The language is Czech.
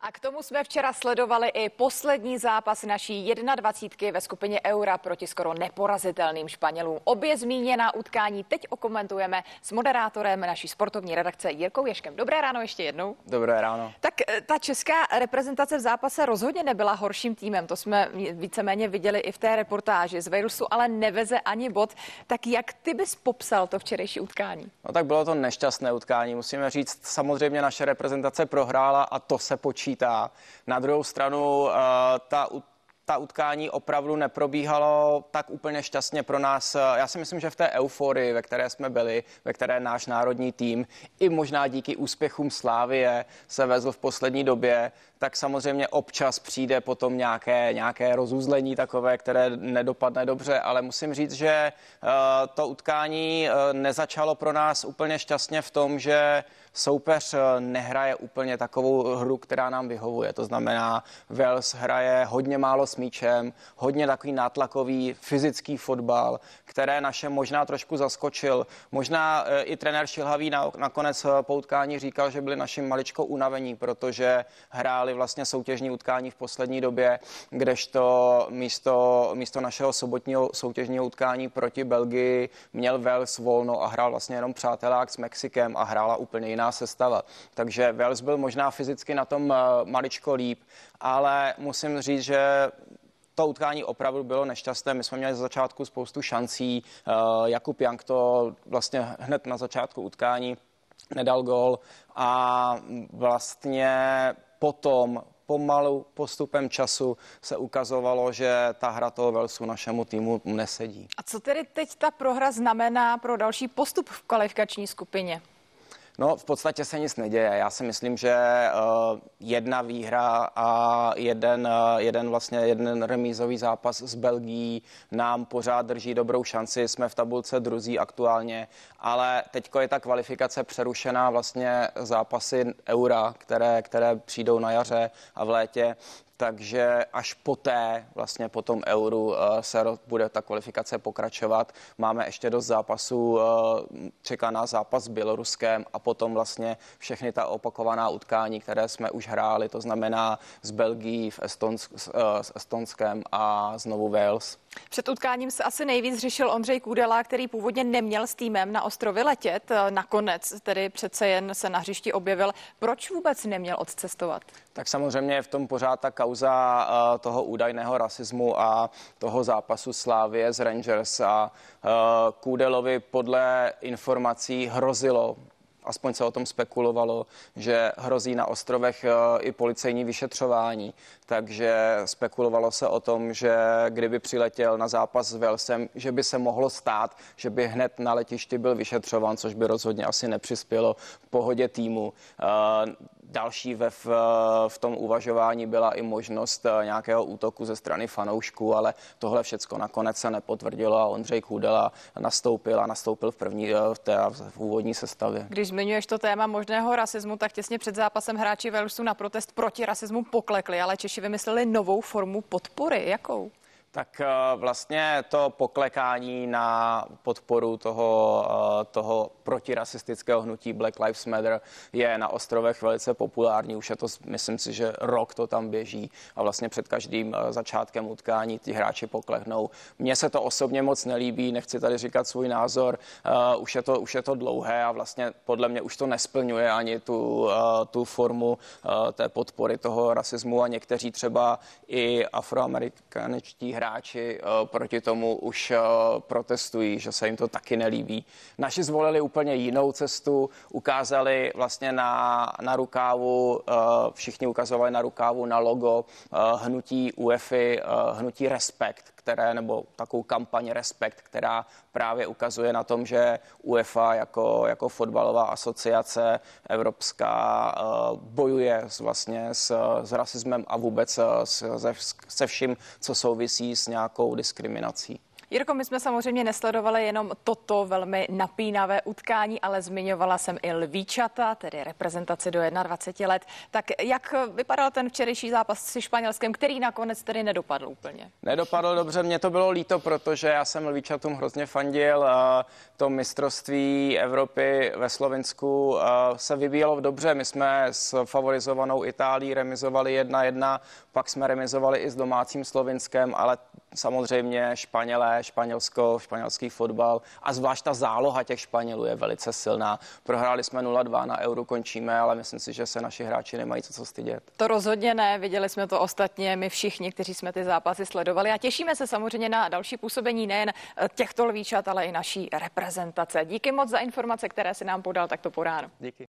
A k tomu jsme včera sledovali i poslední zápas naší 21. ve skupině Eura proti skoro neporazitelným Španělům. Obě zmíněná utkání teď okomentujeme s moderátorem naší sportovní redakce Jirkou Ješkem. Dobré ráno ještě jednou. Dobré ráno. Tak eh, ta česká reprezentace v zápase rozhodně nebyla horším týmem. To jsme víceméně viděli i v té reportáži. Z Walesu ale neveze ani bod. Tak jak ty bys popsal to včerejší utkání? No tak bylo to nešťastné utkání. Musíme říct, samozřejmě naše reprezentace prohrála a to se počítá počítá. Na druhou stranu eh, ta ta utkání opravdu neprobíhalo tak úplně šťastně pro nás. Já si myslím, že v té euforii, ve které jsme byli, ve které náš národní tým i možná díky úspěchům Slávie se vezl v poslední době, tak samozřejmě občas přijde potom nějaké, nějaké rozuzlení takové, které nedopadne dobře, ale musím říct, že uh, to utkání uh, nezačalo pro nás úplně šťastně v tom, že soupeř uh, nehraje úplně takovou hru, která nám vyhovuje. To znamená, Wales hraje hodně málo s míčem, hodně takový nátlakový fyzický fotbal, které naše možná trošku zaskočil. Možná i trenér Šilhavý na, nakonec po utkání říkal, že byli našim maličko unavení, protože hráli hráli vlastně soutěžní utkání v poslední době, kdežto místo, místo našeho sobotního soutěžního utkání proti Belgii měl Wales volno a hrál vlastně jenom přátelák s Mexikem a hrála úplně jiná sestava. Takže Wales byl možná fyzicky na tom eh, maličko líp, ale musím říct, že to utkání opravdu bylo nešťastné. My jsme měli za začátku spoustu šancí. Eh, Jakub Jank to vlastně hned na začátku utkání nedal gol a vlastně potom pomalu postupem času se ukazovalo, že ta hra toho Velsu našemu týmu nesedí. A co tedy teď ta prohra znamená pro další postup v kvalifikační skupině? No, v podstatě se nic neděje. Já si myslím, že uh, jedna výhra a jeden, uh, jeden vlastně jeden remízový zápas s Belgií nám pořád drží dobrou šanci. Jsme v tabulce druzí aktuálně, ale teď je ta kvalifikace přerušená vlastně zápasy Eura, které, které přijdou na jaře a v létě takže až poté, vlastně po tom euru, eh, se bude ta kvalifikace pokračovat. Máme ještě dost zápasů, eh, čeká nás zápas s Běloruskem a potom vlastně všechny ta opakovaná utkání, které jsme už hráli, to znamená s Belgií, v Estonsk, eh, s Estonskem a znovu Wales. Před utkáním se asi nejvíc řešil Ondřej Kůdela, který původně neměl s týmem na ostrově letět. Nakonec tedy přece jen se na hřišti objevil. Proč vůbec neměl odcestovat? Tak samozřejmě je v tom pořád ta kauza uh, toho údajného rasismu a toho zápasu Slávie z Rangers a uh, Kůdelovi podle informací hrozilo aspoň se o tom spekulovalo, že hrozí na ostrovech eh, i policejní vyšetřování. Takže spekulovalo se o tom, že kdyby přiletěl na zápas s Velsem, že by se mohlo stát, že by hned na letišti byl vyšetřován, což by rozhodně asi nepřispělo pohodě týmu. Další ve v, v tom uvažování byla i možnost eh, nějakého útoku ze strany fanoušků, ale tohle všecko nakonec se nepotvrdilo a Ondřej Kůdela nastoupil a nastoupil v první eh, v té v úvodní sestavě. Když zmiňuješ to téma možného rasismu, tak těsně před zápasem hráči Velsu na protest proti rasismu poklekli, ale Češi vymysleli novou formu podpory. Jakou? Tak eh, vlastně to poklekání na podporu toho, eh, toho protirasistického hnutí Black Lives Matter je na ostrovech velice populární. Už je to, myslím si, že rok to tam běží a vlastně před každým eh, začátkem utkání ty hráči pokleknou. Mně se to osobně moc nelíbí, nechci tady říkat svůj názor. Už je to, už je to dlouhé a vlastně podle mě už to nesplňuje ani tu, tu formu té podpory toho rasismu a někteří třeba i afroamerikaničtí hráči eh, proti tomu už eh, protestují, že se jim to taky nelíbí. Naši zvolili úplně jinou cestu, ukázali vlastně na, na rukávu, eh, všichni ukazovali na rukávu na logo hnutí UEFI, hnutí Respekt, které, nebo takovou kampaň Respekt, která právě ukazuje na tom, že UEFA jako, jako fotbalová asociace evropská bojuje s, vlastně s, s rasismem a vůbec se, se vším, co souvisí s nějakou diskriminací. Jirko, my jsme samozřejmě nesledovali jenom toto velmi napínavé utkání, ale zmiňovala jsem i Lvíčata, tedy reprezentaci do 21 let. Tak jak vypadal ten včerejší zápas s Španělskem, který nakonec tedy nedopadl úplně? Nedopadl dobře, mě to bylo líto, protože já jsem Lvíčatům hrozně fandil. To mistrovství Evropy ve Slovensku se vybíjelo dobře. My jsme s favorizovanou Itálií remizovali 1-1, pak jsme remizovali i s domácím Slovinskem, ale samozřejmě Španělé, Španělsko, španělský fotbal a zvlášť ta záloha těch Španělů je velice silná. Prohráli jsme 0-2 na euro, končíme, ale myslím si, že se naši hráči nemají co, co stydět. To rozhodně ne, viděli jsme to ostatně my všichni, kteří jsme ty zápasy sledovali a těšíme se samozřejmě na další působení nejen těchto lvíčat, ale i naší reprezentace. Díky moc za informace, které si nám podal takto po ráno. Díky.